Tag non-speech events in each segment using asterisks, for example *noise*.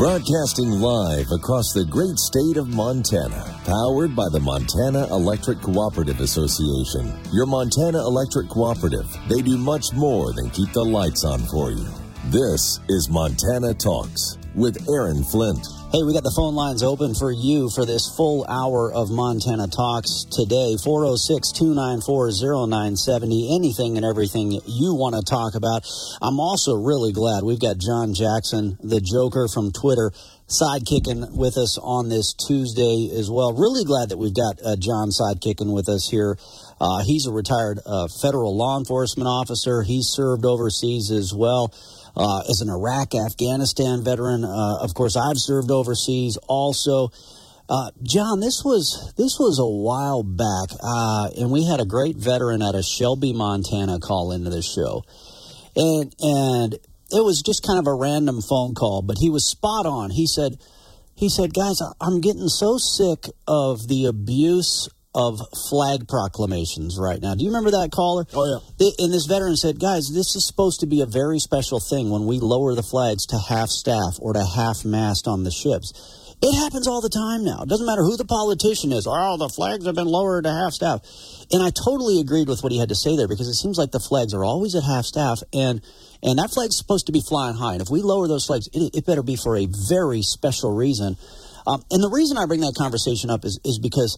Broadcasting live across the great state of Montana, powered by the Montana Electric Cooperative Association. Your Montana Electric Cooperative, they do much more than keep the lights on for you. This is Montana Talks with Aaron Flint. Hey, we got the phone lines open for you for this full hour of Montana Talks today. 406 294 0970. Anything and everything you want to talk about. I'm also really glad we've got John Jackson, the Joker from Twitter, sidekicking with us on this Tuesday as well. Really glad that we've got uh, John sidekicking with us here. Uh, he's a retired uh, federal law enforcement officer. He's served overseas as well uh, as an Iraq, Afghanistan veteran. Uh, of course, I've served overseas also. Uh, John, this was this was a while back, uh, and we had a great veteran out of Shelby, Montana, call into the show, and and it was just kind of a random phone call, but he was spot on. He said, he said, guys, I'm getting so sick of the abuse of flag proclamations right now. Do you remember that caller? Oh, yeah. And this veteran said, guys, this is supposed to be a very special thing when we lower the flags to half staff or to half mast on the ships. It happens all the time now. It doesn't matter who the politician is. Oh, the flags have been lowered to half staff. And I totally agreed with what he had to say there because it seems like the flags are always at half staff and and that flag's supposed to be flying high. And if we lower those flags, it, it better be for a very special reason. Um, and the reason I bring that conversation up is, is because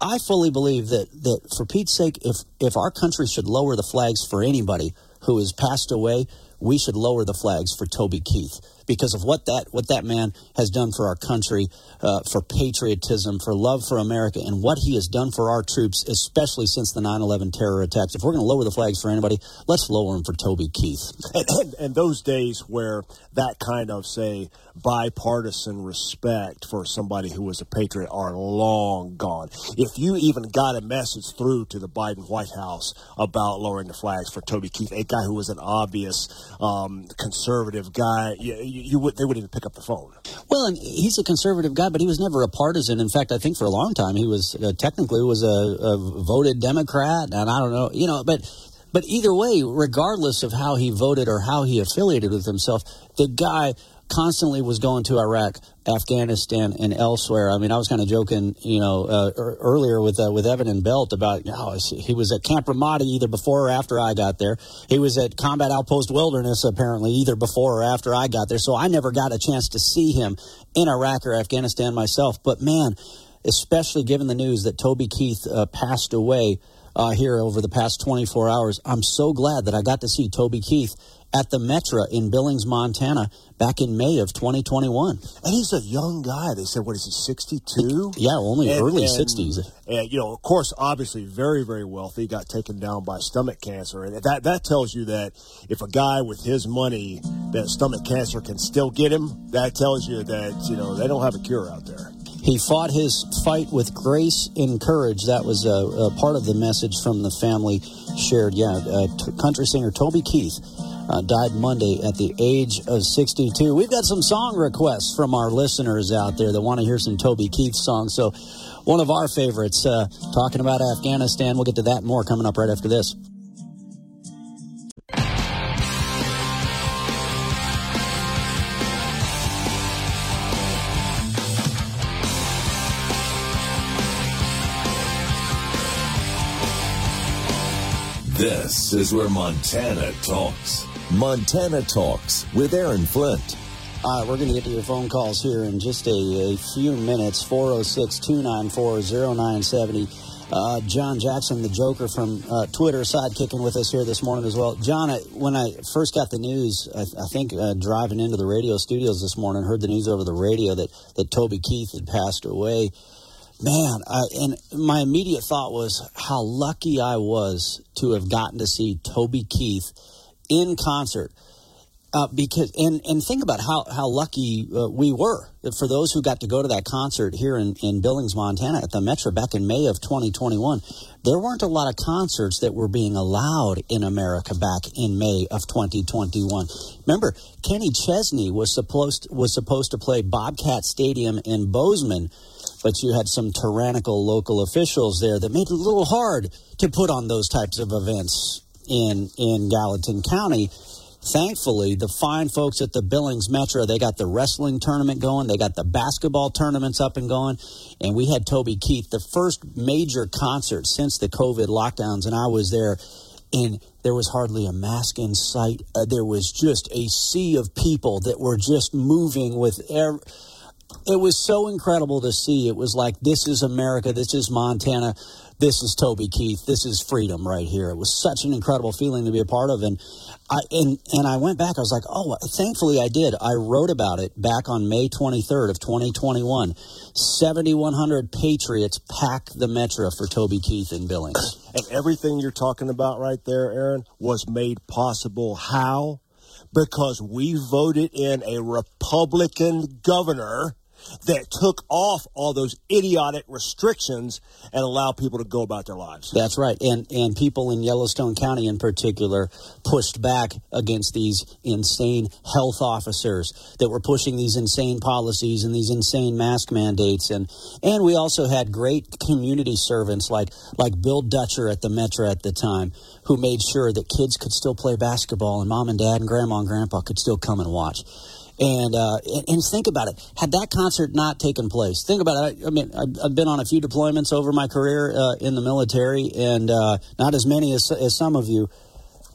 I fully believe that, that for Pete's sake, if, if our country should lower the flags for anybody who has passed away, we should lower the flags for Toby Keith because of what that what that man has done for our country, uh, for patriotism, for love for America, and what he has done for our troops, especially since the 9/11 terror attacks. If we're going to lower the flags for anybody, let's lower them for Toby Keith. And, and, and those days where that kind of say bipartisan respect for somebody who was a patriot are long gone. If you even got a message through to the Biden White House about lowering the flags for Toby Keith, a guy who was an obvious um, conservative guy, you, you, would they wouldn't even pick up the phone. Well, and he's a conservative guy, but he was never a partisan. In fact, I think for a long time he was uh, technically was a, a voted Democrat, and I don't know, you know, but but either way, regardless of how he voted or how he affiliated with himself, the guy constantly was going to Iraq, Afghanistan, and elsewhere. I mean, I was kind of joking, you know, uh, earlier with uh, with Evan and Belt about you know, he was at Camp Ramadi either before or after I got there. He was at Combat Outpost Wilderness apparently either before or after I got there. So I never got a chance to see him in Iraq or Afghanistan myself. But man, especially given the news that Toby Keith uh, passed away. Uh, here over the past 24 hours. I'm so glad that I got to see Toby Keith at the Metra in Billings, Montana, back in May of 2021. And he's a young guy. They said, what is he, 62? Yeah, only and, early and, 60s. And, you know, of course, obviously very, very wealthy, got taken down by stomach cancer. And that, that tells you that if a guy with his money, that stomach cancer can still get him, that tells you that, you know, they don't have a cure out there. He fought his fight with grace and courage. That was a, a part of the message from the family shared. Yeah, uh, t- country singer Toby Keith uh, died Monday at the age of 62. We've got some song requests from our listeners out there that want to hear some Toby Keith songs. So, one of our favorites, uh, talking about Afghanistan. We'll get to that more coming up right after this. This is where Montana talks. Montana Talks with Aaron Flint. All right, we're going to get to your phone calls here in just a, a few minutes. 406 294 0970. Uh, John Jackson, the Joker from uh, Twitter, sidekicking with us here this morning as well. John, I, when I first got the news, I, I think uh, driving into the radio studios this morning, heard the news over the radio that, that Toby Keith had passed away. Man, I, and my immediate thought was how lucky I was to have gotten to see Toby Keith in concert. Uh, because and and think about how how lucky uh, we were for those who got to go to that concert here in, in Billings, Montana, at the Metra back in May of 2021. There weren't a lot of concerts that were being allowed in America back in May of 2021. Remember, Kenny Chesney was supposed was supposed to play Bobcat Stadium in Bozeman, but you had some tyrannical local officials there that made it a little hard to put on those types of events in in Gallatin County. thankfully, the fine folks at the Billings Metra, they got the wrestling tournament going, they got the basketball tournaments up and going, and we had Toby Keith, the first major concert since the COVID lockdowns, and I was there, and there was hardly a mask in sight. Uh, there was just a sea of people that were just moving with air. It was so incredible to see. It was like, this is America, this is Montana this is Toby Keith. This is freedom right here. It was such an incredible feeling to be a part of. And I, and, and I went back. I was like, oh, thankfully I did. I wrote about it back on May 23rd of 2021. 7,100 Patriots packed the Metra for Toby Keith in Billings. And everything you're talking about right there, Aaron, was made possible. How? Because we voted in a Republican governor that took off all those idiotic restrictions and allowed people to go about their lives. That's right. And and people in Yellowstone County in particular pushed back against these insane health officers that were pushing these insane policies and these insane mask mandates and and we also had great community servants like like Bill Dutcher at the Metra at the time who made sure that kids could still play basketball and mom and dad and grandma and grandpa could still come and watch. And, uh, and think about it. Had that concert not taken place, think about it. I, I mean, I've, been on a few deployments over my career uh, in the military, and uh, not as many as, as some of you.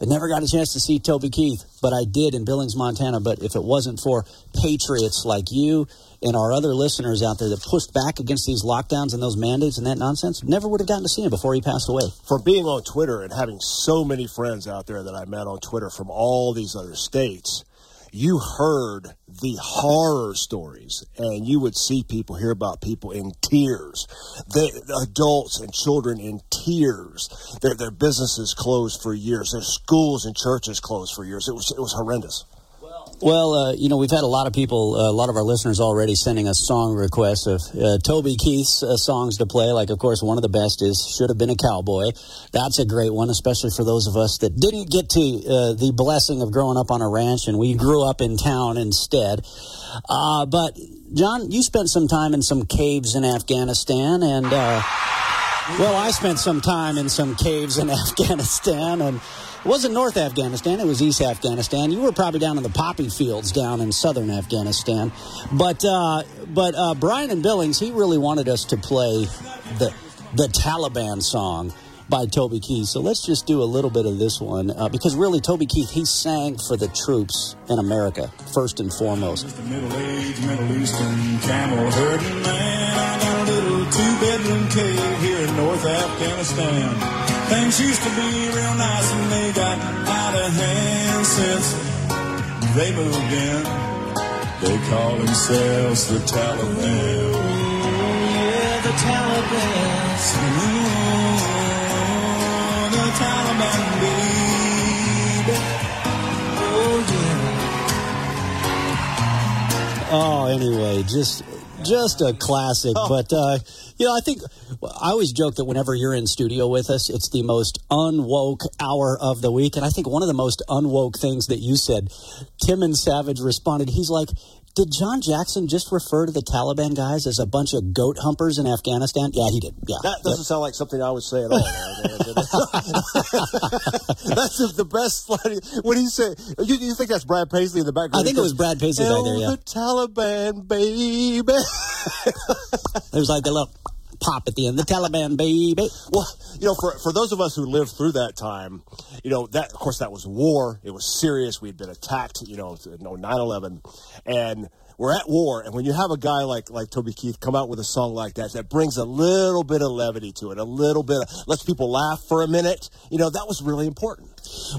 I never got a chance to see Toby Keith, but I did in Billings, Montana. But if it wasn't for patriots like you and our other listeners out there that pushed back against these lockdowns and those mandates and that nonsense, never would have gotten to see him before he passed away. For being on Twitter and having so many friends out there that I met on Twitter from all these other states, you heard the horror stories and you would see people hear about people in tears. The, adults and children in tears. Their, their businesses closed for years. Their schools and churches closed for years. It was, it was horrendous well, uh, you know, we've had a lot of people, uh, a lot of our listeners already sending us song requests of uh, Toby Keith's uh, songs to play. Like, of course, one of the best is Should Have Been a Cowboy. That's a great one, especially for those of us that didn't get to uh, the blessing of growing up on a ranch and we grew up in town instead. Uh, but, John, you spent some time in some caves in Afghanistan and, well, I spent some time in some caves in *laughs* Afghanistan and it wasn't North Afghanistan, it was East Afghanistan. You were probably down in the poppy fields down in southern Afghanistan. But uh, but uh, Brian and Billings, he really wanted us to play the the Taliban song by Toby Keith. So let's just do a little bit of this one uh, because really Toby Keith he sang for the troops in America first and foremost. Just a middle-aged Middle Eastern camel herding man. I got a little two-bedroom cave here in North Afghanistan. Things used to be real nice and they got out of hand since they moved in. They call themselves the Taliban. yeah, the Taliban. Ooh, *laughs* the Taliban, baby. Oh, yeah. Oh, anyway, just just a classic. Oh. But uh, you know, I think I always joke that whenever you're in studio with us, it's the most unwoke hour of the week. And I think one of the most unwoke things that you said, Tim and Savage responded. He's like, did John Jackson just refer to the Taliban guys as a bunch of goat humpers in Afghanistan? Yeah, he did. Yeah, that doesn't yep. sound like something I would say at all. *laughs* that's the best. What do you say? You, you, think that's Brad Paisley in the background? I think it was Brad Paisley back there. Yeah, the Taliban baby. it was like the little pop at the end. The Taliban, baby. Well, you know, for for those of us who lived through that time, you know, that of course that was war. It was serious. We had been attacked. You know, 9/11, and we're at war, and when you have a guy like like Toby Keith come out with a song like that, that brings a little bit of levity to it, a little bit, of, lets people laugh for a minute. You know, that was really important.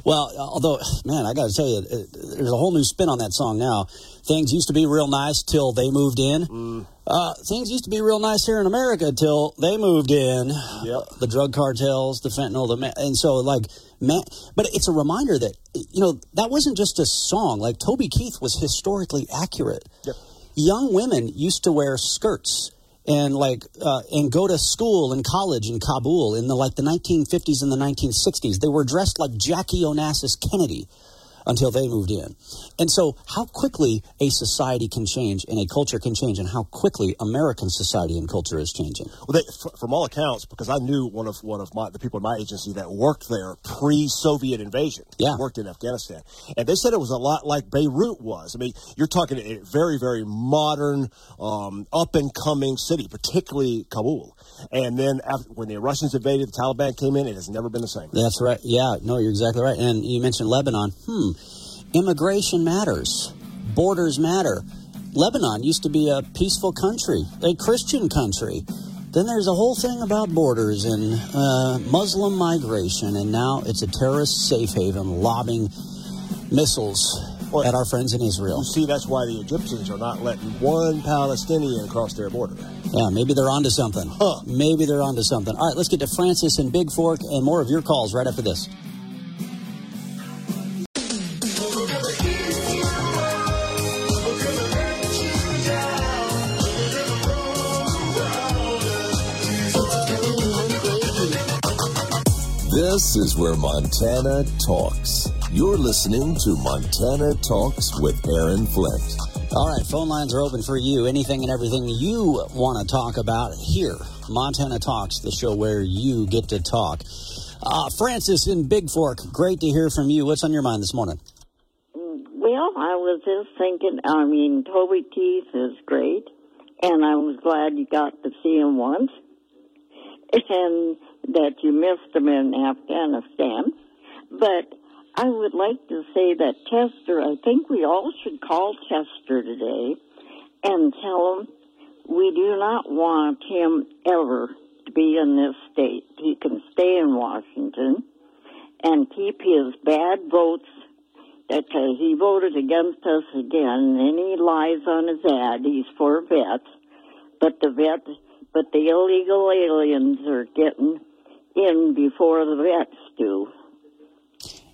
Well, although, man, I got to tell you, there's a whole new spin on that song now. Things used to be real nice till they moved in. Mm. Uh, things used to be real nice here in America till they moved in. Yep. The drug cartels, the fentanyl, the and so like, man, but it's a reminder that you know that wasn't just a song. Like Toby Keith was historically accurate. Yep. Young women used to wear skirts and like uh, and go to school and college in Kabul in the like the 1950s and the 1960s. They were dressed like Jackie Onassis Kennedy. Until they moved in. And so, how quickly a society can change and a culture can change, and how quickly American society and culture is changing. Well, they, from all accounts, because I knew one of one of my the people in my agency that worked there pre-Soviet invasion, yeah, worked in Afghanistan, and they said it was a lot like Beirut was. I mean, you're talking a very very modern, um, up and coming city, particularly Kabul. And then after, when the Russians invaded, the Taliban came in. It has never been the same. That's right. Yeah, no, you're exactly right. And you mentioned Lebanon. Hmm, immigration matters. Borders matter. Lebanon used to be a peaceful country, a Christian country. Then there's a whole thing about borders and uh, Muslim migration, and now it's a terrorist safe haven lobbing missiles well, at our friends in Israel. You see, that's why the Egyptians are not letting one Palestinian cross their border. Yeah, maybe they're onto something. Huh. Maybe they're onto something. All right, let's get to Francis and Big Fork and more of your calls right after this. This is where Montana talks. You're listening to Montana Talks with Aaron Flint. All right, phone lines are open for you. Anything and everything you want to talk about here. Montana Talks, the show where you get to talk. Uh, Francis in Big Fork, great to hear from you. What's on your mind this morning? Well, I was just thinking, I mean, Toby Keith is great, and I was glad you got to see him once, *laughs* and that you missed him in Afghanistan. But I would like to say that Tester, I think we all should call Tester today and tell him we do not want him ever to be in this state. He can stay in Washington and keep his bad votes because uh, he voted against us again and he lies on his ad. He's for vets, but the vets, but the illegal aliens are getting in before the vets do.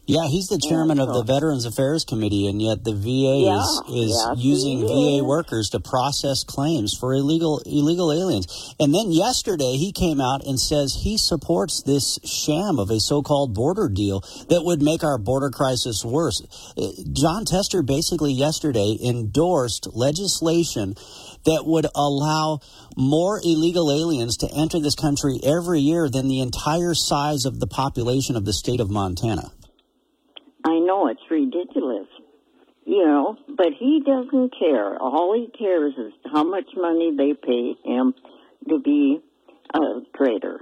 Yeah, he's the chairman of the Veterans Affairs Committee, and yet the VA yeah, is is yeah, using VA workers to process claims for illegal illegal aliens. And then yesterday he came out and says he supports this sham of a so-called border deal that would make our border crisis worse. Uh, Jon Tester basically yesterday endorsed legislation that would allow more illegal aliens to enter this country every year than the entire size of the population of the state of Montana. I know it's ridiculous, you know, but he doesn't care. All he cares is how much money they pay him to be a traitor.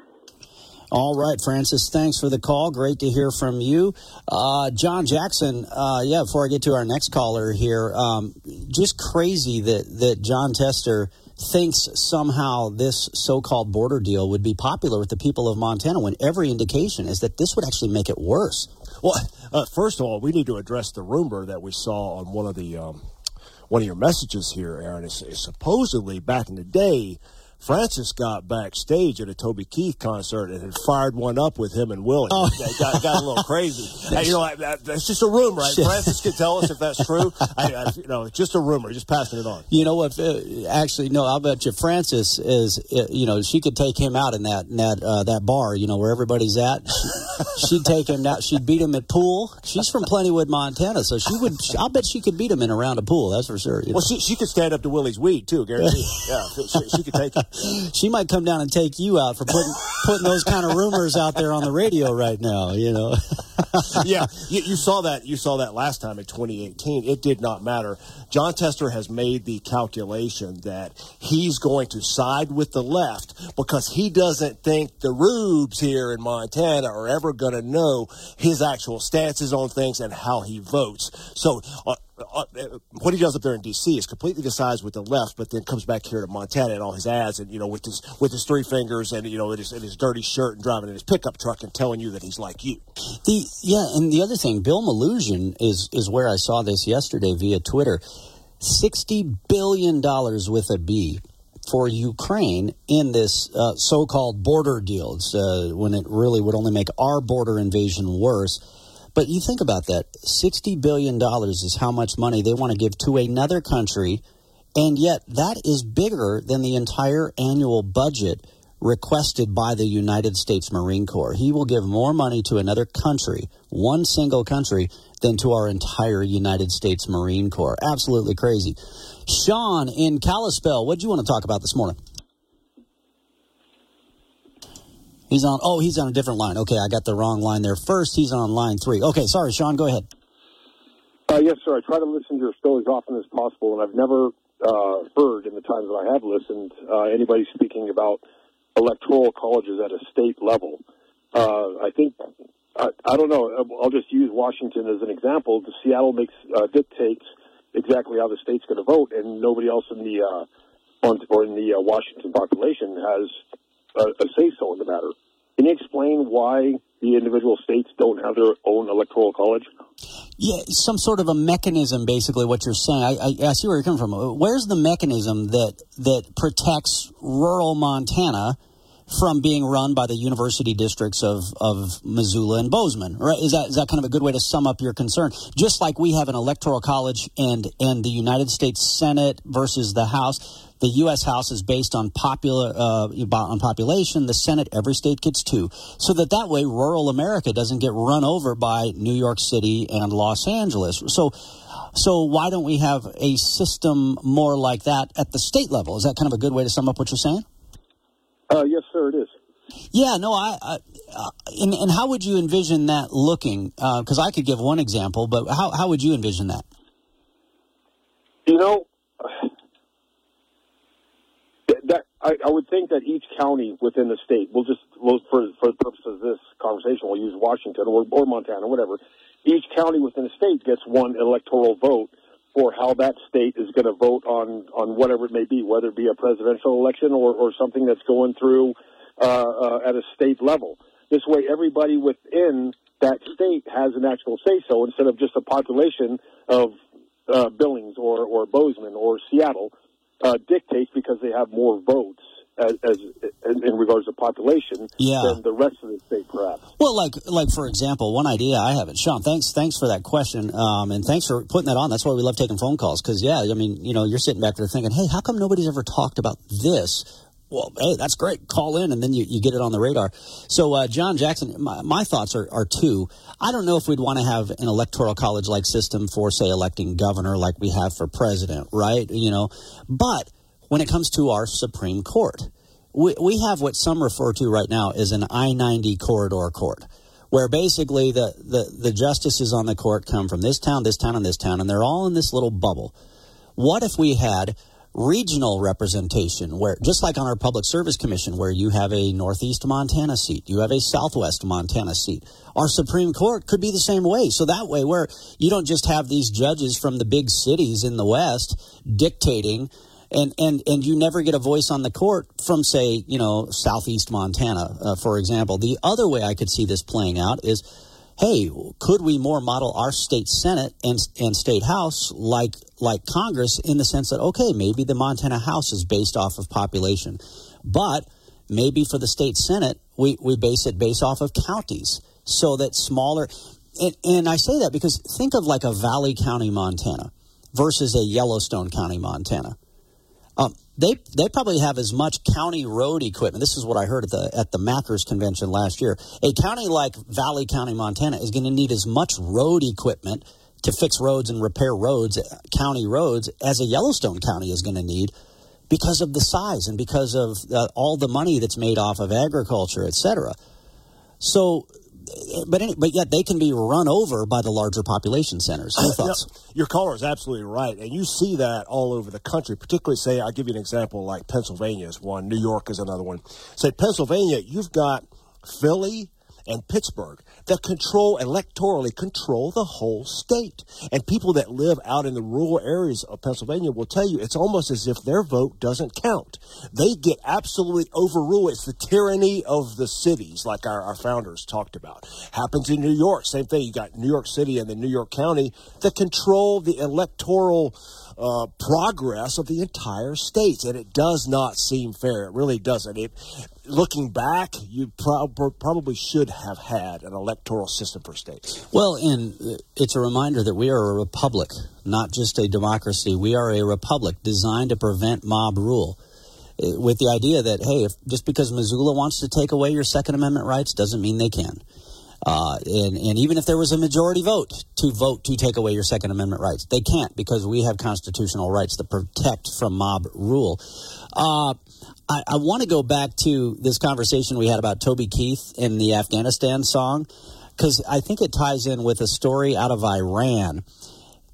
All right, Francis, thanks for the call. Great to hear from you. Uh, John Jackson, uh, yeah, before I get to our next caller here, um, just crazy that, that Jon Tester thinks somehow this so called border deal would be popular with the people of Montana when every indication is that this would actually make it worse. Well, uh, first of all, we need to address the rumor that we saw on one of the um, one of your messages here, Aaron. Is, is supposedly back in the day Francis got backstage at a Toby Keith concert and had fired one up with him and Willie. Oh. It got, got a little crazy. *laughs* you know, that, that's just a rumor. Right? *laughs* Francis can tell us if that's true. I, I, you know, just a rumor. Just passing it on. You know what? Uh, actually, no. I'll bet you Francis is. Uh, you know, she could take him out in that in that uh, that bar. You know, where everybody's at. *laughs* She'd take him out. She'd beat him at pool. She's from Plentywood, Montana, so she would. I'll bet she could beat him in a round of pool. That's for sure. Well, know? she she could stand up to Willie's weed too. Guarantee. yeah, she, she could take *laughs* she might come down and take you out for putting putting those kind of rumors out there on the radio right now. You know. *laughs* yeah, you, you, saw that. You saw that last time in 2018. It did not matter. Jon Tester has made the calculation that he's going to side with the left because he doesn't think the rubes here in Montana are ever going to know his actual stances on things and how he votes. So. Uh, what he does up there in D.C. is completely decides with the left, but then comes back here to Montana and all his ads, and you know, with his with his three fingers and you know, in his, in his dirty shirt and driving in his pickup truck and telling you that he's like you. The yeah, and the other thing, Bill Melugin is is where I saw this yesterday via Twitter. Sixty billion dollars with a B for Ukraine in this uh, so-called border deal. It's, uh, when it really would only make our border invasion worse. But you think about that $60 billion is how much money they want to give to another country, and yet that is bigger than the entire annual budget requested by the United States Marine Corps. He will give more money to another country, one single country, than to our entire United States Marine Corps. Absolutely crazy. Sean in Kalispell, what do you want to talk about this morning? He's on. Oh, he's on a different line. Okay, I got the wrong line there. First, he's on line three. Okay, sorry, Sean. Go ahead. Uh, yes, sir. I try to listen to your show as often as possible, and I've never uh, heard in the times that I have listened uh, anybody speaking about electoral colleges at a state level. Uh, I think I, I don't know. I'll just use Washington as an example. The Seattle makes uh, dictates exactly how the state's going to vote, and nobody else in the uh, or in the Washington population has a, a say so in the matter. Can you explain why the individual states don't have their own electoral college? Yeah, some sort of a mechanism, basically, what you're saying. I, I, I, see where you're coming from. Where's the mechanism that that protects rural Montana from being run by the university districts of, of Missoula and Bozeman? Right? Is that is that kind of a good way to sum up your concern? Just like we have an electoral college and and the United States Senate versus the House the U.S. House is based on popular uh, on population. The Senate, every state gets two, so that that way rural America doesn't get run over by New York City and Los Angeles. So, so why don't we have a system more like that at the state level? Is that kind of a good way to sum up what you're saying? Uh, yes, sir, it is. Yeah, no, I, I uh, and, and, how would you envision that looking? Because uh, I could give one example, but how how would you envision that? You know, that I, I, would think that each county within the state, we'll just we'll, for for the purpose of this conversation, we'll use Washington or, or Montana, whatever. Each county within the state gets one electoral vote for how that state is going to vote on on whatever it may be, whether it be a presidential election or, or something that's going through uh, uh, at a state level. This way, everybody within that state has an actual say so instead of just a population of uh, Billings or, or Bozeman or Seattle uh, dictates because they have more votes as, as, in regards to population yeah. than the rest of the state, perhaps. Well, like like for example, one idea I have it, Sean. Thanks thanks for that question, um, and thanks for putting that on. That's why we love taking phone calls because yeah, I mean you know you're sitting back there thinking, hey, how come nobody's ever talked about this? Well, hey, that's great. Call in, and then you, you get it on the radar. So, uh, John Jackson, my, my thoughts are, are two. I don't know if we'd want to have an electoral college like system for, say, electing governor like we have for president, right? You know, but when it comes to our Supreme Court, we, we have what some refer to right now as an I 90 corridor court, where basically the, the, the justices on the court come from this town, this town, and this town, and they're all in this little bubble. What if we had regional representation where just like on our public service commission where you have a northeast montana seat you have a southwest montana seat our supreme court could be the same way so that way where you don't just have these judges from the big cities in the west dictating and and and you never get a voice on the court from say you know southeast montana uh, for example the other way i could see this playing out is hey, could we more model our state senate and, and state house like like Congress in the sense that okay, maybe the Montana House is based off of population, but maybe for the state senate we, we base it based off of counties so that smaller and, and I say that because think of like a Valley County, Montana versus a Yellowstone County, Montana. Um, they they probably have as much county road equipment. This is what I heard at the at the Mackers convention last year. A county like Valley County, Montana, is going to need as much road equipment to fix roads and repair roads, county roads, as a Yellowstone County is going to need because of the size and because of uh, all the money that's made off of agriculture, et cetera. So but any, but yet they can be run over by the larger population centers. Your uh, thoughts? your caller is absolutely right, and you see that all over the country. Particularly, say I'll give you an example like Pennsylvania is one, New York is another one. Say Pennsylvania, you've got Philly, and Pittsburgh that control electorally control the whole state. And people that live out in the rural areas of Pennsylvania will tell you it's almost as if their vote doesn't count. They get absolutely overruled. It's the tyranny of the cities, like our, our founders talked about. Happens in New York. Same thing. You got New York City and the New York County that control the electoral uh, progress of the entire states. and it does not seem fair. It really doesn't. It, looking back, you pro- probably should have had an electoral system for states. Well, and it's a reminder that we are a republic, not just a democracy. We are a republic designed to prevent mob rule. uh, with the idea that hey, if just because Missoula wants to take away your Second Amendment rights doesn't mean they can. Uh, and, and even if there was a majority vote to vote to take away your Second Amendment rights, they can't because we have constitutional rights that protect from mob rule. Uh, I, I want to go back to this conversation we had about Toby Keith in the Afghanistan song because I think it ties in with a story out of Iran.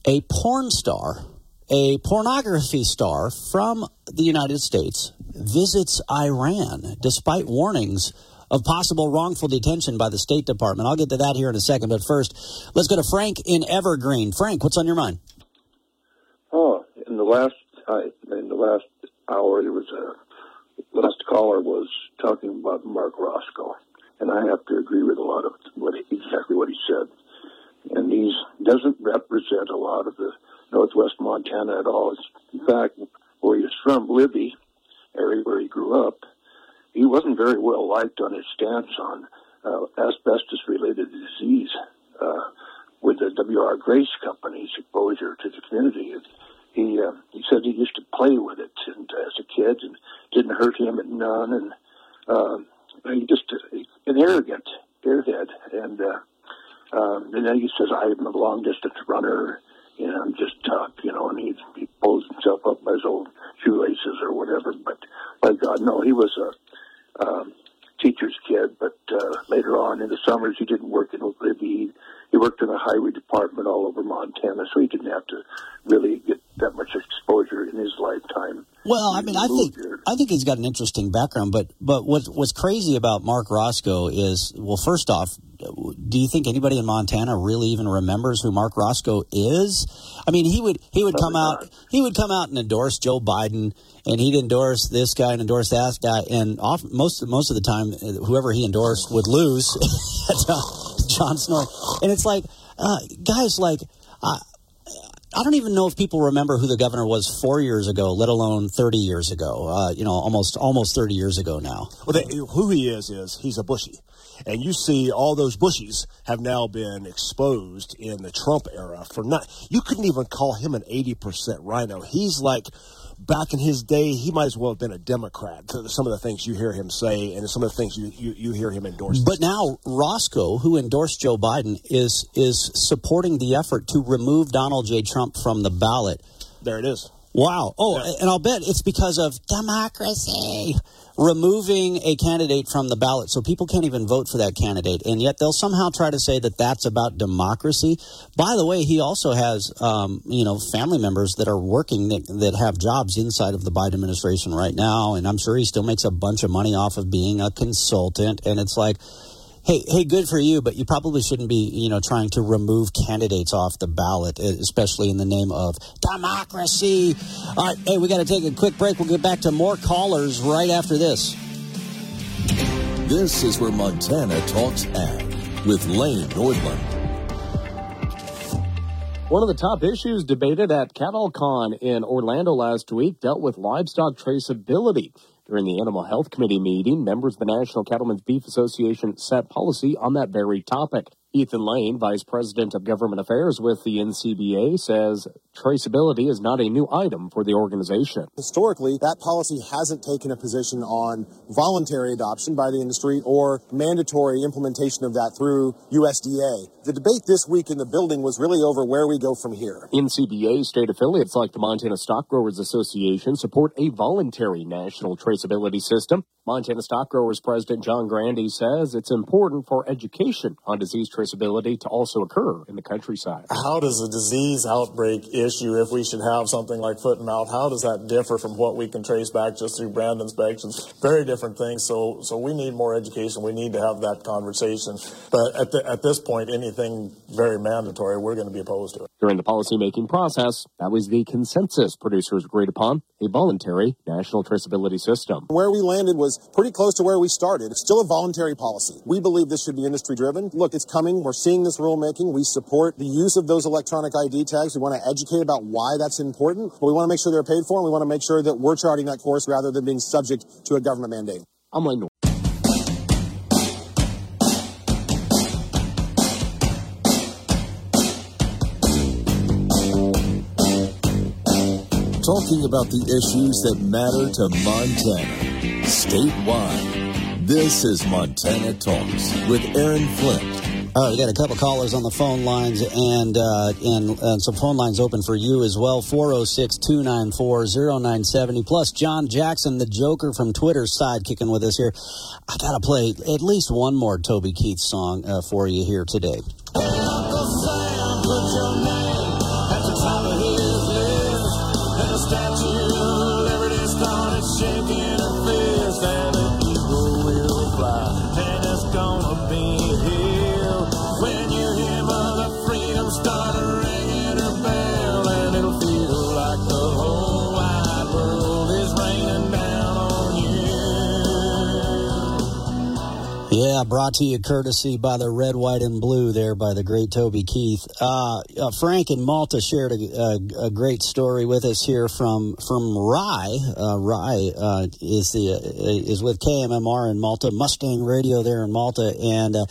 A porn star, a pornography star from the United States, visits Iran despite warnings of possible wrongful detention by the State Department. I'll get to that here in a second, but first, let's go to Frank in Evergreen. Frank, what's on your mind? Oh, in the last in the last hour, there was a last caller was talking about Marc Racicot and I have to agree with a lot of what exactly what he said. And he doesn't represent a lot of the Northwest Montana at all. It's, in fact, where he's from, Libby, area where he grew up, he wasn't very well liked on his stance on uh, asbestos-related disease uh, with the W.R. Grace Company's exposure to the community. He uh, he said he used to play with it and, as a kid and didn't hurt him at none and. Uh, he just an arrogant airhead, and uh, um, and then he says, "I'm a long distance runner." Know, I'm just tough, you know, and he, he pulls himself up by his old shoelaces or whatever. But by God, no, he was a um, teacher's kid. But uh, later on in the summers, he didn't work in Libby. He worked in the highway department all over Montana, so he didn't have to really get that much exposure in his lifetime. Well, I mean, I think here. I think he's got an interesting background, but but what what's crazy about Marc Racicot is, well, first off, do you think anybody in Montana really even remembers who Marc Racicot is? I mean, he would he would Probably come out he would come out and endorse Joe Biden, and he'd endorse this guy and endorse that guy, and off, most most of the time, whoever he endorsed would lose. *laughs* John Snow, and it's like, uh, guys, like. I don't even know if people remember who the governor was four years ago, let alone thirty years ago. Uh, you know, almost almost thirty years ago now. Well, they, who he is is he's a bushy, and you see all those bushies have now been exposed in the Trump era for not. You couldn't even call him an eighty percent rhino. He's like back in his day, he might as well have been a Democrat. Some of the things you hear him say and some of the things you, you, you hear him endorse. But now Racicot, who endorsed Joe Biden, is is supporting the effort to remove Donald J. Trump from the ballot. There it is. Wow. Oh, yeah. and I'll bet it's because of democracy removing a candidate from the ballot so people can't even vote for that candidate and yet they'll somehow try to say that that's about democracy by the way he also has um, you know family members that are working that, that have jobs inside of the biden administration right now and i'm sure he still makes a bunch of money off of being a consultant and it's like hey, hey, good for you, but you probably shouldn't be, you know, trying to remove candidates off the ballot, especially in the name of democracy. All right, hey, we got to take a quick break. We'll get back to more callers right after this. This is where Montana talks ag with Lane Nordlund. One of the top issues debated at CattleCon in Orlando last week dealt with livestock traceability. During the Animal Health Committee meeting, members of the National Cattlemen's Beef Association set policy on that very topic. Ethan Lane, Vice President of Government Affairs with the NCBA, says traceability is not a new item for the organization. Historically, that policy hasn't taken a position on voluntary adoption by the industry or mandatory implementation of that through USDA. The debate this week in the building was really over where we go from here. NCBA state affiliates like the Montana Stock Growers Association support a voluntary national traceability system. Montana Stock Growers President John Grandy says it's important for education on disease traceability traceability to also occur in the countryside. How does a disease outbreak issue, if we should have something like foot and mouth, how does that differ from what we can trace back just through brand inspections? Very different things. So, so we need more education. We need to have that conversation. But at, the, at this point, anything very mandatory, we're going to be opposed to it. During the policymaking process, that was the consensus producers agreed upon a voluntary national traceability system. Where we landed was pretty close to where we started. It's still a voluntary policy. We believe this should be industry driven. Look, it's coming we're seeing this rulemaking. We support the use of those electronic ID tags. We want to educate about why that's important, but we want to make sure they're paid for, and we want to make sure that we're charting that course rather than being subject to a government mandate. I'm Lane talking about the issues that matter to Montana statewide. This is Montana Talks with Aaron Flint. All right, we got a couple callers on the phone lines and, uh, and, and some phone lines open for you as well. 406 294 0970. Plus, John Jackson, the Joker from Twitter's side, kicking with us here. I got to play at least one more Toby Keith song uh, for you here today. Brought to you courtesy by the red, white, and blue there by the great Toby Keith. Uh, uh, Frank and Malta shared a, a, a, great story with us here from from Rye. Uh, Rye uh, is the uh, is with KMMR in Malta, Mustang Radio there in Malta, and uh,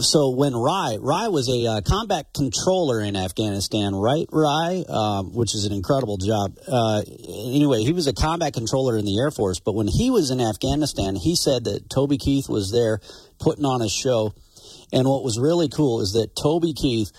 so when Rye Rye was a uh, combat controller in Afghanistan, right? Rye, uh, which is an incredible job. Uh, anyway, he was a combat controller in the Air Force, but when he was in Afghanistan, he said that Toby Keith was there putting on a show. And what was really cool is that Toby Keith,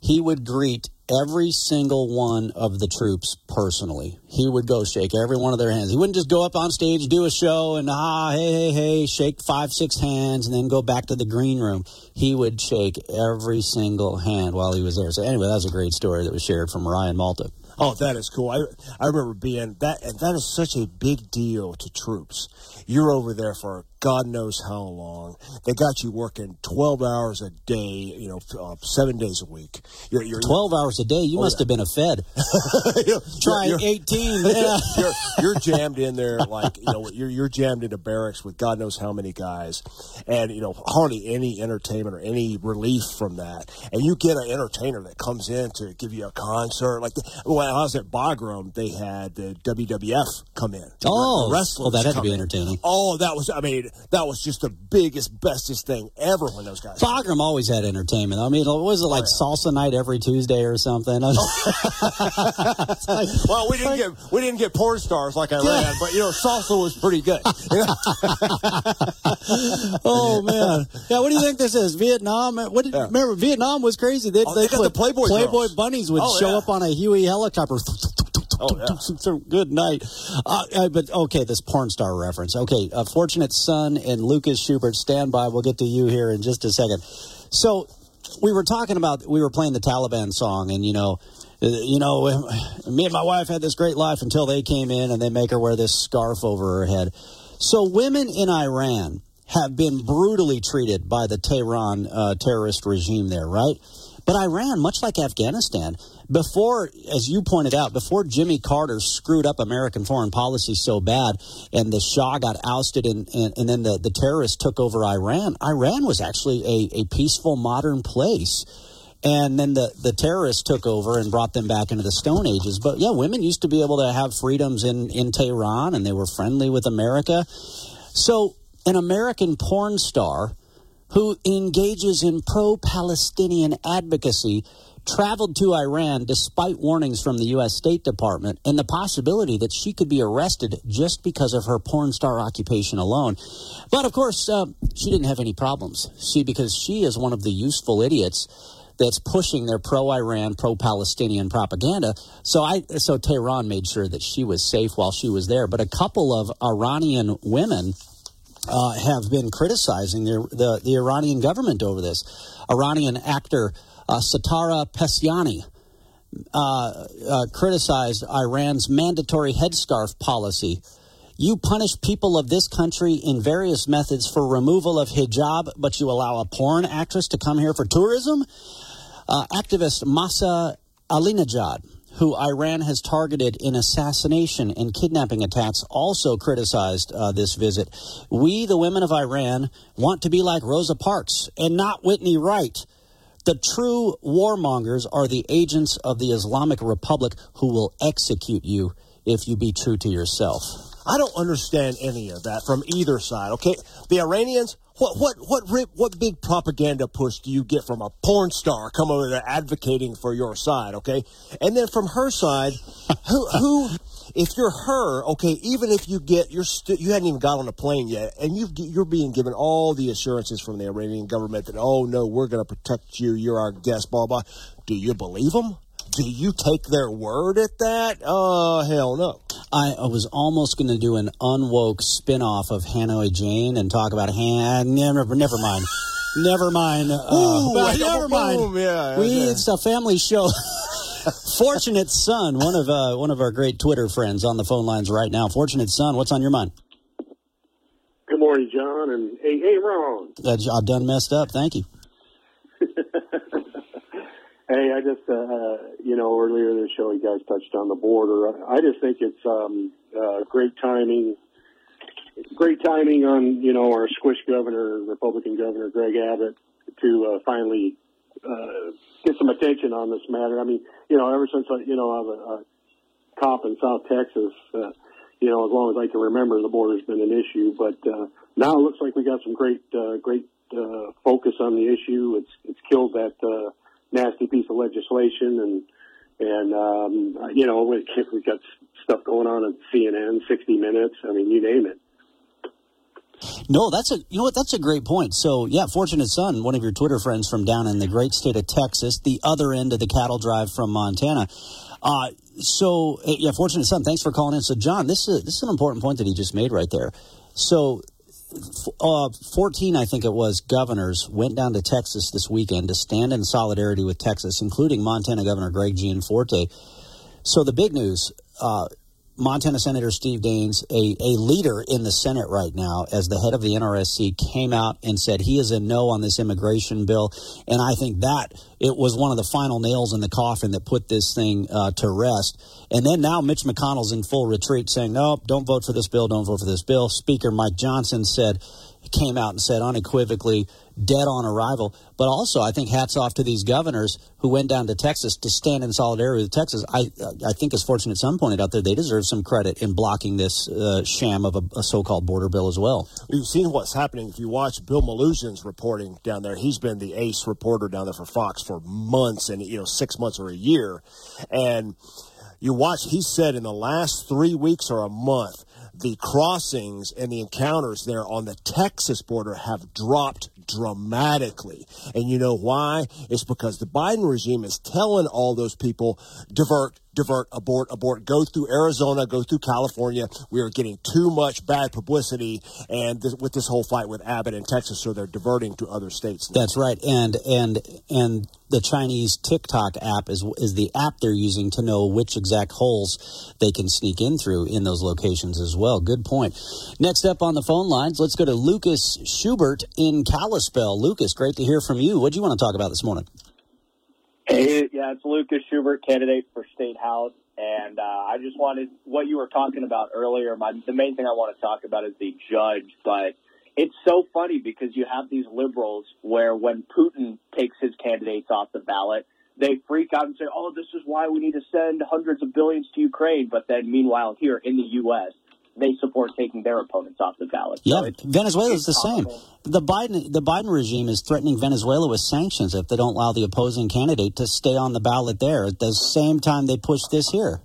he would greet every single one of the troops personally. He would go shake every one of their hands. He wouldn't just go up on stage, do a show, and ah, hey, hey, hey, shake five, six hands, and then go back to the green room. He would shake every single hand while he was there. So anyway, that was a great story that was shared from Ryan Malta. Oh, that is cool. I I remember being that, and that is such a big deal to troops. You're over there for God knows how long. They got you working 12 hours a day, you know, uh, seven days a week. You're, you're 12 hours a day? You oh, must yeah. have been a Fed. *laughs* Try 18. *laughs* Yeah. you're, you're, jammed in there like, you know, you're, you're jammed into barracks with God knows how many guys. And, you know, hardly any entertainment or any relief from that. And you get an entertainer that comes in to give you a concert. Like, when I was at Bagram, they had the WWF come in. Oh, wrestlers. Oh, that had to be entertaining. Oh, that was, I mean, that was just the biggest, bestest thing ever when those guys. Bagram always had entertainment. I mean, was it like oh, yeah. salsa night every Tuesday or something? Oh, like, *laughs* well, we didn't get we didn't get porn stars like Iran, but you know, salsa was pretty good. *laughs* oh man, yeah. What do you think this is? Vietnam? What? Did, yeah. Remember, Vietnam was crazy. They, oh, they, they put, the Playboy Playboy bunnies would oh, show yeah. up on a Huey helicopter. *laughs* Oh, yeah. *laughs* good night. Uh, uh, but okay, this porn star reference. Okay, uh, Fortunate Son and Lucas Schubert, stand by. We'll get to you here in just a second. So we were talking about, we were playing the Taliban song, and you know, uh, you know, *sighs* me and my wife had this great life until they came in and they make her wear this scarf over her head. So women in Iran have been brutally treated by the Tehran uh, terrorist regime there, right? But Iran, much like Afghanistan, before, as you pointed out, before Jimmy Carter screwed up American foreign policy so bad and the Shah got ousted and, and, and then the, the terrorists took over Iran, Iran was actually a, a peaceful, modern place. And then the, the terrorists took over and brought them back into the Stone Ages. But yeah, women used to be able to have freedoms in, in Tehran and they were friendly with America. So an American porn star who engages in pro Palestinian advocacy traveled to Iran despite warnings from the U.S. State Department and the possibility that she could be arrested just because of her porn star occupation alone. But of course, uh, she didn't have any problems. See, because she is one of the useful idiots that's pushing their pro-Iran, pro-Palestinian propaganda. So I, so Tehran made sure that she was safe while she was there. But a couple of Iranian women uh, have been criticizing the, the, the Iranian government over this. Iranian actor uh, Setareh Pesyani uh, uh, criticized Iran's mandatory headscarf policy. You punish people of this country in various methods for removal of hijab, but you allow a porn actress to come here for tourism? Uh, activist Masih Alinejad, who Iran has targeted in assassination and kidnapping attacks, also criticized uh, this visit. We, the women of Iran, want to be like Rosa Parks and not Whitney Wright. The true warmongers are the agents of the Islamic Republic who will execute you if you be true to yourself. I don't understand any of that from either side. Okay, the Iranians. What what what rip, what big propaganda push do you get from a porn star coming over there advocating for your side? Okay, and then from her side, *laughs* who who if you're her, okay, even if you get you're st- you hadn't even got on a plane yet, and you you're being given all the assurances from the Iranian government that oh no, we're going to protect you, you're our guest, blah blah. Do you believe them? Do you take their word at that? Oh hell no. I, I was almost going to do an unwoke spin-off of Hanoi Jane and talk about Han. Never, never mind. *laughs* Never mind. Uh, Ooh, *laughs* but like *laughs* never mind. boom, yeah, we yeah. it's a family show. Fortunate Son, one of uh, one of our great Twitter friends on the phone lines right now. Fortunate Son, what's on your mind? Good morning, John, and hey, hey, Ron. That job done messed up. Thank you. Hey, I just, uh, uh, you know, earlier in the show, you guys touched on the border. I just think it's um, uh, great timing. Great timing on, you know, our squish governor, Republican Governor Greg Abbott, to uh, finally uh, get some attention on this matter. I mean, you know, ever since, I, you know, I'm a, a cop in South Texas, uh, you know, as long as I can remember, the border's been an issue. But uh, now it looks like we got some great, uh, great uh, focus on the issue. It's it's killed that uh, nasty piece of legislation, and and um, you know, we we got stuff going on at CNN, 60 Minutes. I mean, you name it. No, that's a you know what that's a great point. So yeah, Fortunate Son, one of your Twitter friends from down in the great state of Texas, the other end of the cattle drive from Montana. Uh, so eh, yeah, Fortunate Son, thanks for calling in. So John, this is this is an important point that he just made right there. So uh, 14, I think it was, governors went down to Texas this weekend to stand in solidarity with Texas, including Montana Governor Greg Gianforte. So the big news, uh, Montana Senator Steve Daines, a, a leader in the Senate right now, as the head of the NRSC, came out and said he is a no on this immigration bill. And I think that it was one of the final nails in the coffin that put this thing uh, to rest. And then now Mitch McConnell's in full retreat saying, no, don't vote for this bill, don't vote for this bill. Speaker Mike Johnson said, came out and said unequivocally, dead on arrival. But also, I think hats off to these governors who went down to Texas to stand in solidarity with Texas. I, I think, as Fortunate Son pointed out there, they deserve some credit in blocking this uh, sham of a, a so-called border bill as well. We've seen what's happening. If you watch Bill Melugin's reporting down there, he's been the ace reporter down there for Fox for months and you know six months or a year, and you watch. He said in the last three weeks or a month, the crossings and the encounters there on the Texas border have dropped dramatically. And you know why? It's because the Biden regime is telling all those people divert, divert, abort, abort, go through Arizona, go through California. We are getting too much bad publicity and this, with this whole fight with Abbott in Texas, so they're diverting to other states. now. That's right, and and and the Chinese TikTok app is is the app they're using to know which exact holes they can sneak in through in those locations as well. Good point. Next up on the phone lines, let's go to Lucas Schubert in Kalispell. Lucas, great to hear from you. What do you want to talk about this morning? Hey, yeah, it's Lucas Schubert, candidate for State House. And uh, I just wanted what you were talking about earlier. My, the main thing I want to talk about is the judge. But it's so funny because you have these liberals where when Putin takes his candidates off the ballot, they freak out and say, oh, this is why we need to send hundreds of billions to Ukraine. But then meanwhile, here in the U.S., they support taking their opponents off the ballot. Yeah, So Venezuela is the same. The Biden the Biden regime is threatening Venezuela with sanctions if they don't allow the opposing candidate to stay on the ballot there. At the same time, they push this here.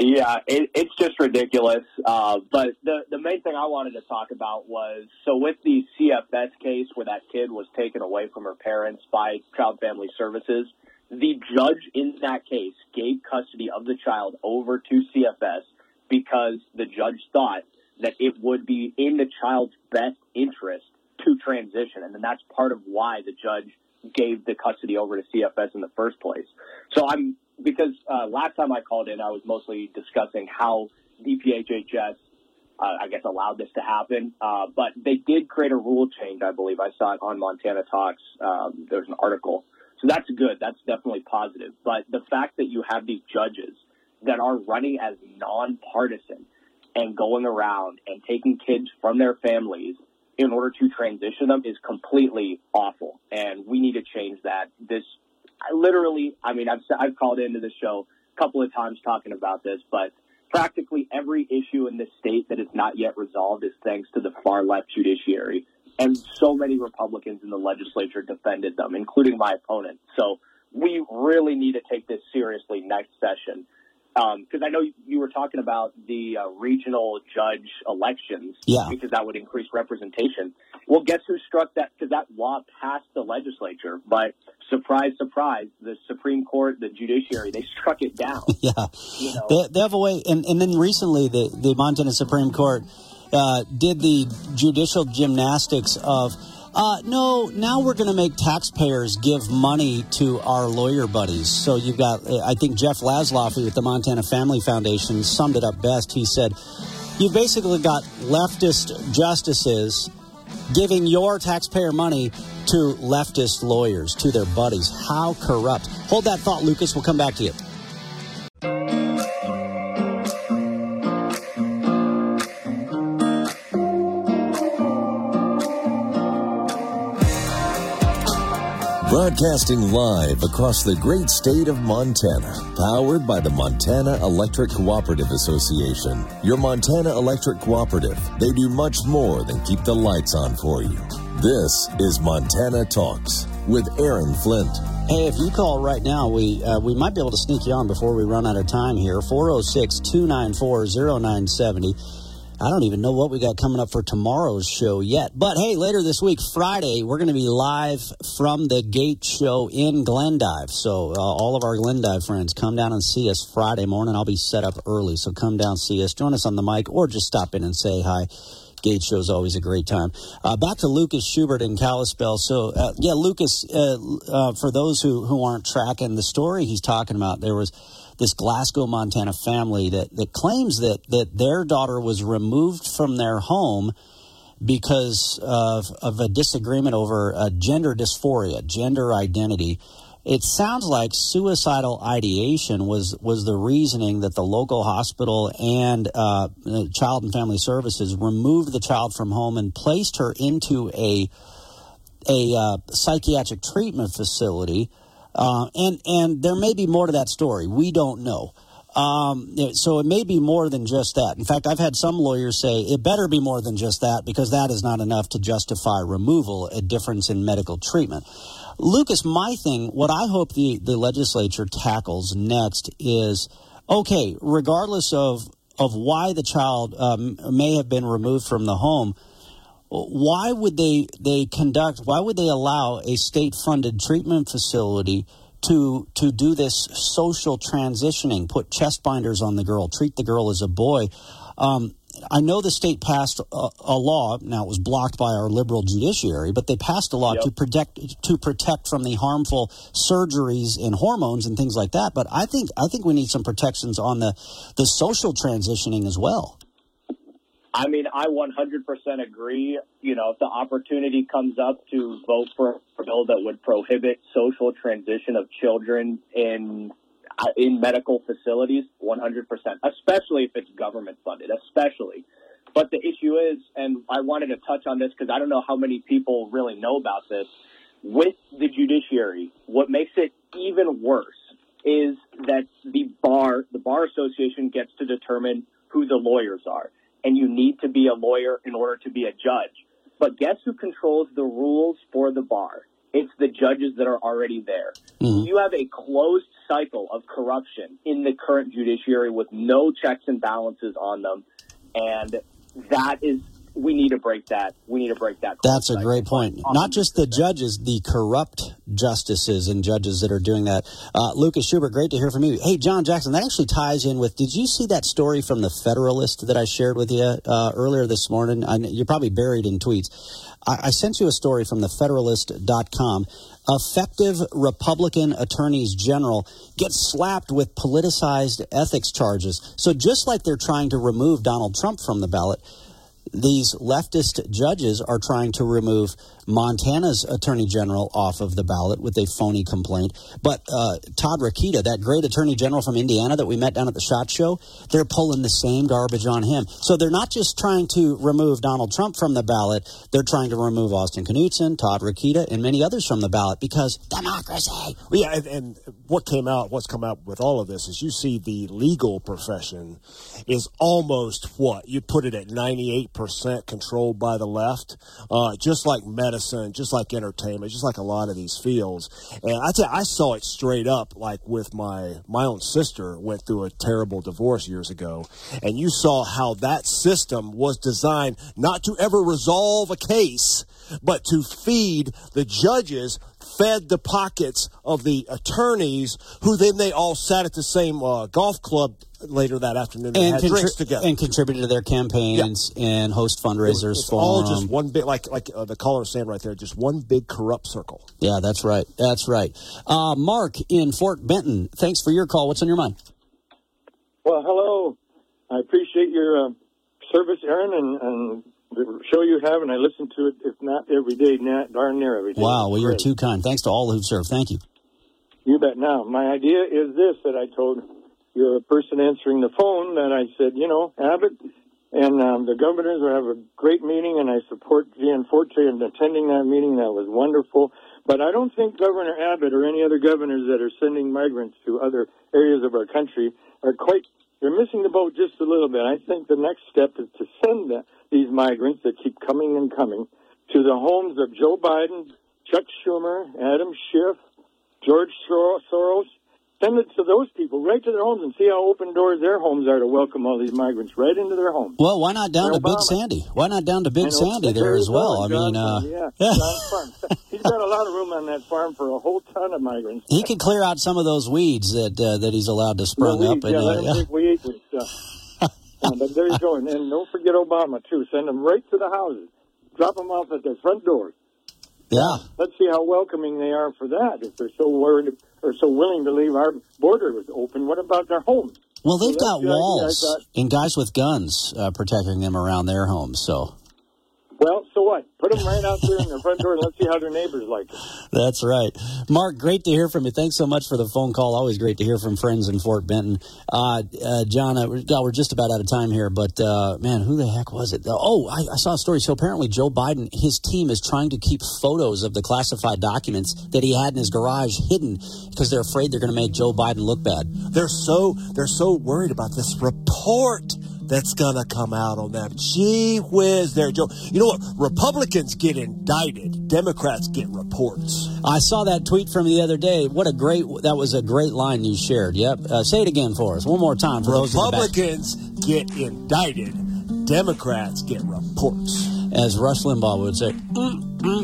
Yeah, it, it's just ridiculous. Uh, but the the main thing I wanted to talk about was so with the CFS case where that kid was taken away from her parents by Child Family Services, the judge in that case gave custody of the child over to CFS because the judge thought that it would be in the child's best interest to transition, and then that's part of why the judge gave the custody over to CFS in the first place. So I'm because uh, last time I called in, I was mostly discussing how DPHHS, uh, I guess, allowed this to happen. Uh, but they did create a rule change, I believe. I saw it on Montana Talks. Um, there was an article. So that's good. That's definitely positive. But the fact that you have these judges that are running as nonpartisan and going around and taking kids from their families in order to transition them is completely awful. And we need to change that. This, I literally, I mean, I've, I've called into the show a couple of times talking about this, but practically every issue in this state that is not yet resolved is thanks to the far left judiciary. And so many Republicans in the legislature defended them, including my opponent. So we really need to take this seriously next session. Because um, I know you were talking about the uh, regional judge elections, yeah. because that would increase representation. Well, guess who struck that? Because that law passed the legislature, but surprise, surprise, the Supreme Court, the judiciary, they struck it down. *laughs* yeah, you know? they, they, have a way. And, and then recently, the the Montana Supreme Court uh, did the judicial gymnastics of uh, no, now we're going to make taxpayers give money to our lawyer buddies. So you've got, I think Jeff Laszloffy with the Montana Family Foundation summed it up best. He said, You've basically got leftist justices giving your taxpayer money to leftist lawyers, to their buddies. How corrupt. Hold that thought, Lucas. We'll come back to you. Broadcasting live across the great state of Montana, powered by the Montana Electric Cooperative Association. Your Montana Electric Cooperative, they do much more than keep the lights on for you. This is Montana Talks with Aaron Flint. Hey, if you call right now, we uh, we might be able to sneak you on before we run out of time here. 406 294 0970. I don't even know what we got coming up for tomorrow's show yet. But hey, later this week, Friday, we're going to be live from the Gate Show in Glendive. So uh, all of our Glendive friends, come down and see us Friday morning. I'll be set up early, so come down, see us, join us on the mic, or just stop in and say hi. Gate show is always a great time. Uh, back to Lucas Schubert in Kalispell. So, uh, yeah, Lucas, uh, uh, for those who, who aren't tracking the story he's talking about, there was this Glasgow, Montana family that, that claims that, that their daughter was removed from their home because of, of a disagreement over a gender dysphoria, gender identity. It sounds like suicidal ideation was, was the reasoning that the local hospital and uh, Child and Family Services removed the child from home and placed her into a a uh, psychiatric treatment facility uh, and and there may be more to that story. We don't know. Um, so it may be more than just that. In fact, I've had some lawyers say it better be more than just that because that is not enough to justify removal, a difference in medical treatment. Lucas, my thing, what I hope the, the legislature tackles next is okay, regardless of, of why the child um, may have been removed from the home, why would they they conduct why would they allow a state funded treatment facility to to do this social transitioning put chest binders on the girl treat the girl as a boy um, I know the state passed a, a, law. Now it was blocked by our liberal judiciary, but they passed a law yep. to protect to protect from the harmful surgeries and hormones and things like that. But I think I think we need some protections on the the social transitioning as well. I mean, I 100% agree. You know, if the opportunity comes up to vote for a bill that would prohibit social transition of children in uh, in medical facilities, 100%, especially if it's government funded, especially. But the issue is, and I wanted to touch on this because I don't know how many people really know about this. With the judiciary, what makes it even worse is that the bar, the bar association gets to determine who the lawyers are and you need to be a lawyer in order to be a judge. But guess who controls the rules for the bar? It's the judges that are already there. Mm-hmm. You have a closed cycle of corruption in the current judiciary with no checks and balances on them. And that is we need to break that. We need to break that. That's a great point. Not just the judges, the corrupt justices and judges that are doing that. Uh, Lucas Schubert, great to hear from you. Hey, John Jackson, that actually ties in with. Did you see that story from the Federalist that I shared with you uh, earlier this morning? I, you're probably buried in tweets. I, I sent you a story from the Federalist.com effective Republican attorneys general get slapped with politicized ethics charges. So just like they're trying to remove Donald Trump from the ballot, these leftist judges are trying to remove Montana's attorney general off of the ballot with a phony complaint. But uh, Todd Rokita, that great attorney general from Indiana that we met down at the SHOT Show, they're pulling the same garbage on him. So they're not just trying to remove Donald Trump from the ballot, they're trying to remove Austin Knudsen, Todd Rokita, and many others from the ballot because democracy. Well, yeah, and, and what came out, what's come out with all of this is you see the legal profession is almost what? You put it at 98% controlled by the left, uh, just like medicine medicine, just like entertainment, just like a lot of these fields. And I tell you, I saw it straight up, like with my my own sister went through a terrible divorce years ago, and you saw how that system was designed not to ever resolve a case, but to feed the judges fed the pockets of the attorneys who then they all sat at the same uh, golf club later that afternoon and, and had contri- drinks together and contributed to their campaigns yeah. and host fundraisers it's, it's for all just one big like like uh, the caller saying right there just one big corrupt circle yeah that's right that's right uh, mark in fort benton thanks for your call what's on your mind well hello i appreciate your uh, service aaron and, and the show you have, and I listen to it, if not every day, not darn near every day. Wow, well, you're too kind. Thanks to all who've served. Thank you. You bet. Now, my idea is this that I told your person answering the phone that I said, you know, Abbott and um, the governors will have a great meeting, and I support Gianforte in attending that meeting. That was wonderful. But I don't think Governor Abbott or any other governors that are sending migrants to other areas of our country are quite, they're missing the boat just a little bit. I think the next step is to send them these migrants that keep coming and coming to the homes of Joe Biden, Chuck Schumer, Adam Schiff, George Soros, Send it to those people right to their homes and see how open doors their homes are to welcome all these migrants right into their homes. Well, why not down to Big Sandy? Why not down to Big Sandy there as well? I mean, uh, yeah, *laughs* yeah. he's got a lot of room on that farm for a whole ton of migrants. He could clear out some of those weeds that uh, that he's allowed to sprung weeds, up. Yeah, let him take weeds and stuff. yeah, but there you go, and, and don't forget Obama too. Send them right to the houses. Drop them off at their front doors. Yeah. Let's see how welcoming they are for that. If they're so worried are so willing to leave our border open. What about their homes? Well, they've got walls thought, and guys with guns uh, protecting them around their homes. So well, so what? Put them right out there in their front door and let's see how their neighbors like it. That's right. Mark, great to hear from you. Thanks so much for the phone call. Always great to hear from friends in Fort Benton. Uh, uh, John, uh, God, we're just about out of time here, but uh, man, who the heck was it? Oh, I, I, saw a story. So apparently, Joe Biden, his team is trying to keep photos of the classified documents that he had in his garage hidden because they're afraid they're going to make Joe Biden look bad. They're so they're so worried about this report that's gonna come out on them. Gee whiz, there, Joe. You know what? Republicans get indicted. Democrats get reports. I saw that tweet from the other day. What a great that was a great line you shared. Yep. Uh, say it again for us one more time for those. Republicans get indicted. Democrats get reports. As Rush Limbaugh would say. Mm, mm,